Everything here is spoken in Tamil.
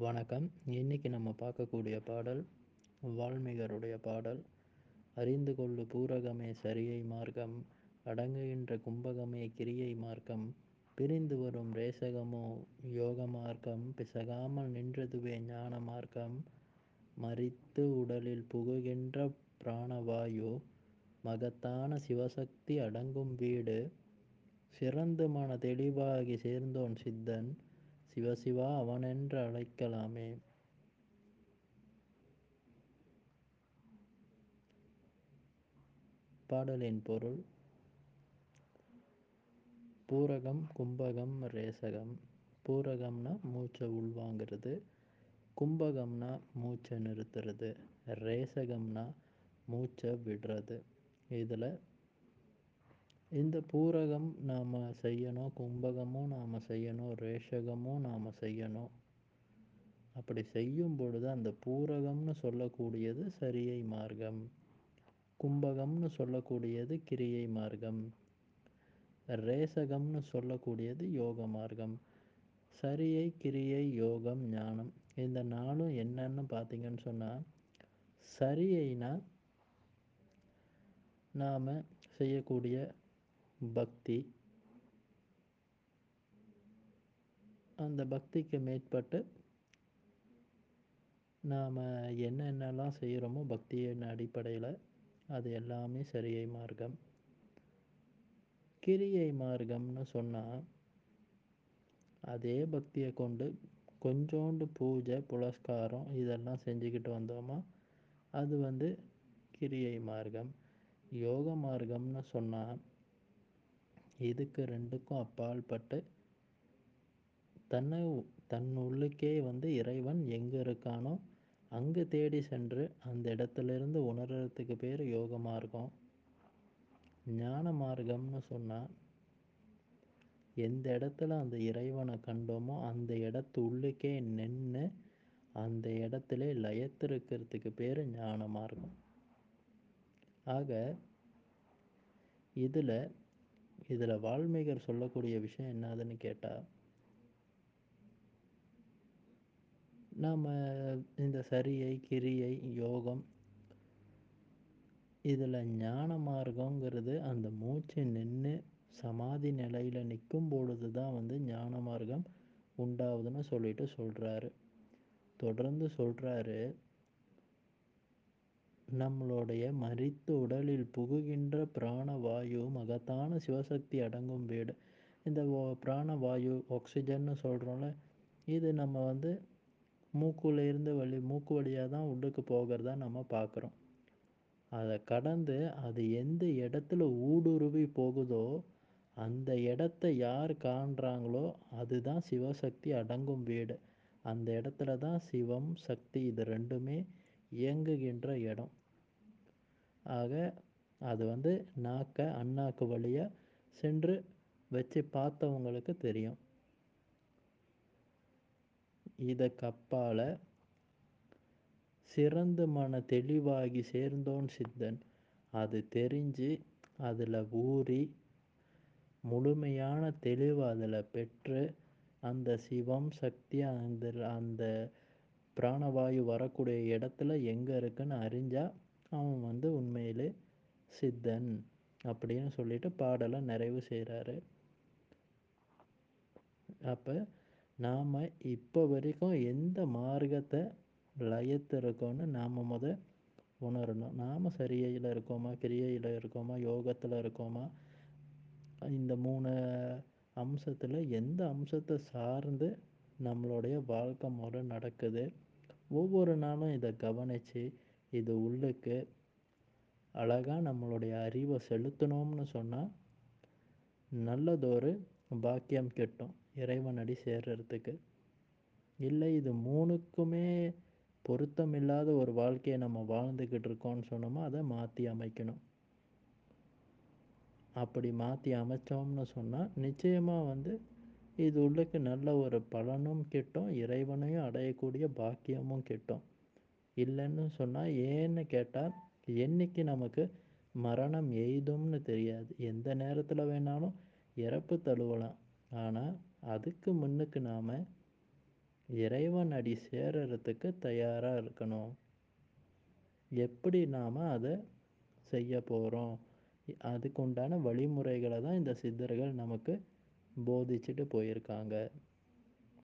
வணக்கம். இன்னைக்கு நம்ம பார்க்கக்கூடிய பாடல் வால்மீகருடைய பாடல் அறிந்து கொள்ளு பூரகமே சரியை மார்க்கம் அடங்குகின்ற கும்பகமே கிரியை மார்க்கம் பிரிந்து வரும் ரேசகமோ யோக மார்க்கம் பிசகாமல் நின்றதுவே ஞான மார்க்கம் மரித்து உடலில் புகுகின்ற பிராணவாயு மகத்தான சிவசக்தி அடங்கும் வீடு சிறந்து மன தெளிவாகி சேர்ந்தோன் சித்தன் சிவசிவா அவனென்று அழைக்கலாமே. பாடலின் பொருள் பூரகம் கும்பகம் ரேசகம். பூரகம்னா மூச்சை உள்வாங்கிறது கும்பகம்னா மூச்சை நிறுத்துறது ரேசகம்னா மூச்சை விடுறது. இதில் இந்த பூரகம் நாம் செய்யணும் கும்பகமும் நாம் செய்யணும் ரேஷகமும் நாம் செய்யணும். அப்படி செய்யும் பொழுது அந்த பூரகம்னு சொல்லக்கூடியது சரியை மார்க்கம். கும்பகம்னு சொல்லக்கூடியது கிரியை மார்க்கம். ரேசகம்னு சொல்லக்கூடியது யோக மார்க்கம். சரியை கிரியை யோகம் ஞானம் இந்த நாளும் என்னன்னு பார்த்தீங்கன்னு சொன்னால் சரியைனா நாம் செய்யக்கூடிய பக்தி. அந்த பக்திக்கு மேற்பட்டு நாம் என்னென்னலாம் செய்கிறோமோ பக்தியின் அடிப்படையில் அது எல்லாமே சரியை மார்க்கம். கிரியை மார்க்கம்னு சொன்னால் அதே பக்தியை கொண்டு கொஞ்சோண்டு பூஜை புலஸ்காரம் இதெல்லாம் செஞ்சுக்கிட்டு வந்தோமா அது வந்து கிரியை மார்க்கம். யோக மார்க்கம்னு சொன்னால் இதுக்கு ரெண்டுக்கும் அப்பால்பட்டு தன்னை தன் உள்ளுக்கே வந்து இறைவன் எங்கே இருக்கானோ அங்கே தேடி சென்று அந்த இடத்துலேருந்து உணர்கிறதுக்கு பேர் யோக மார்க்கம் ஞான மார்க்கம்னு சொன்னால் எந்த இடத்துல அந்த இறைவனை கண்டோமோ அந்த இடத்து உள்ளுக்கே நின்று அந்த இடத்துல லயத்திருக்கிறதுக்கு பேர் ஞான மார்க்கம். ஆக இதில் இதில் வால்மீகர் சொல்லக்கூடிய விஷயம் என்னதுன்னு கேட்டால் நாம் இந்த சரியை கிரியை யோகம் இதில் ஞான மார்க்கங்கிறது அந்த மூச்சு நின்று சமாதி நிலையில் நிற்கும் பொழுது தான் வந்து ஞான மார்க்கம் உண்டாகுதுன்னு சொல்லிட்டு சொல்கிறாரு தொடர்ந்து சொல்கிறாரு நம்மளுடைய மரித்து உடலில் புகுகின்ற பிராணவாயு மகத்தான சிவசக்தி அடங்கும் வீடு. இந்த பிராணவாயு ஆக்சிஜன்னு சொல்கிறோம்ல இது நம்ம வந்து மூக்குலேருந்து வழி மூக்கு வழியாக தான் உள்ளுக்கு போகிறதா நம்ம பார்க்குறோம் அதை கடந்து அது எந்த இடத்துல ஊடுருவி போகுதோ அந்த இடத்த யார் காண்றாங்களோ அதுதான் சிவசக்தி அடங்கும் வீடு. அந்த இடத்துல தான் சிவம் சக்தி இது ரெண்டுமே இயங்குகின்ற இடம். ஆக அது வந்து நாக்க அண்ணாக்கு வழியாக சென்று வச்சு பார்த்தவங்களுக்கு தெரியும். இதை கப்பால் சிறந்து மன தெளிவாகி சேர்ந்தோன் சித்தன். அது தெரிஞ்சு அதில் ஊறி முழுமையான தெளிவு அதில் பெற்று அந்த சிவம் சக்தி அந்த அந்த பிராணவாயு வரக்கூடிய இடத்துல எங்கே இருக்குன்னு அறிஞ்சால் அவன் வந்து உண்மையிலே சித்தன் அப்படின்னு சொல்லிட்டு பாடலை நிறைவு செய்கிறாரு அப்போ நாம் இப்போ வரைக்கும் எந்த மார்க்கத்தை லயத்திருக்கோன்னு நாம் முத உணரணும். நாம் சரியையில் இருக்கோமா கிரியையில் இருக்கோமா யோகத்தில் இருக்கோமா? இந்த மூணு அம்சத்தில் எந்த அம்சத்தை சார்ந்து நம்மளுடைய வாழ்க்கை முறை நடக்குது? ஒவ்வொரு நாளும் இதை கவனித்து இது உள்ளுக்கு அழகாக நம்மளுடைய அறிவை செலுத்தணும்னு சொன்னால் நல்லதொரு பாக்கியம் கிட்டும் இறைவனடி சேர்றதுக்கு. இல்லை இது மூணுக்குமே பொருத்தம் இல்லாத ஒரு வாழ்க்கையை நம்ம வாழ்ந்துக்கிட்டு இருக்கோம்னு சொன்னோமோ அதை மாற்றி அமைக்கணும். அப்படி மாற்றி அமைச்சோம்னு சொன்னால் நிச்சயமாக வந்து இது உள்ளுக்கு நல்ல ஒரு பலனும் கிட்டும் இறைவனையும் அடையக்கூடிய பாக்கியமும் கிட்டும். இல்லைன்னு சொன்னால் ஏன்னு கேட்டால் என்னைக்கு நமக்கு மரணம் எய்தும்னு தெரியாது. எந்த நேரத்தில் வேணாலும் இறப்பு தழுவலாம். ஆனால் அதுக்கு முன்னுக்கு நாம் இறைவன் அடி சேரறதுக்கு தயாராக இருக்கணும். எப்படி நாம் அதை செய்ய போகிறோம் அதுக்கு உண்டான வழிமுறைகளை தான் இந்த சித்தர்கள் நமக்கு போதிச்சுட்டு போயிருக்காங்க.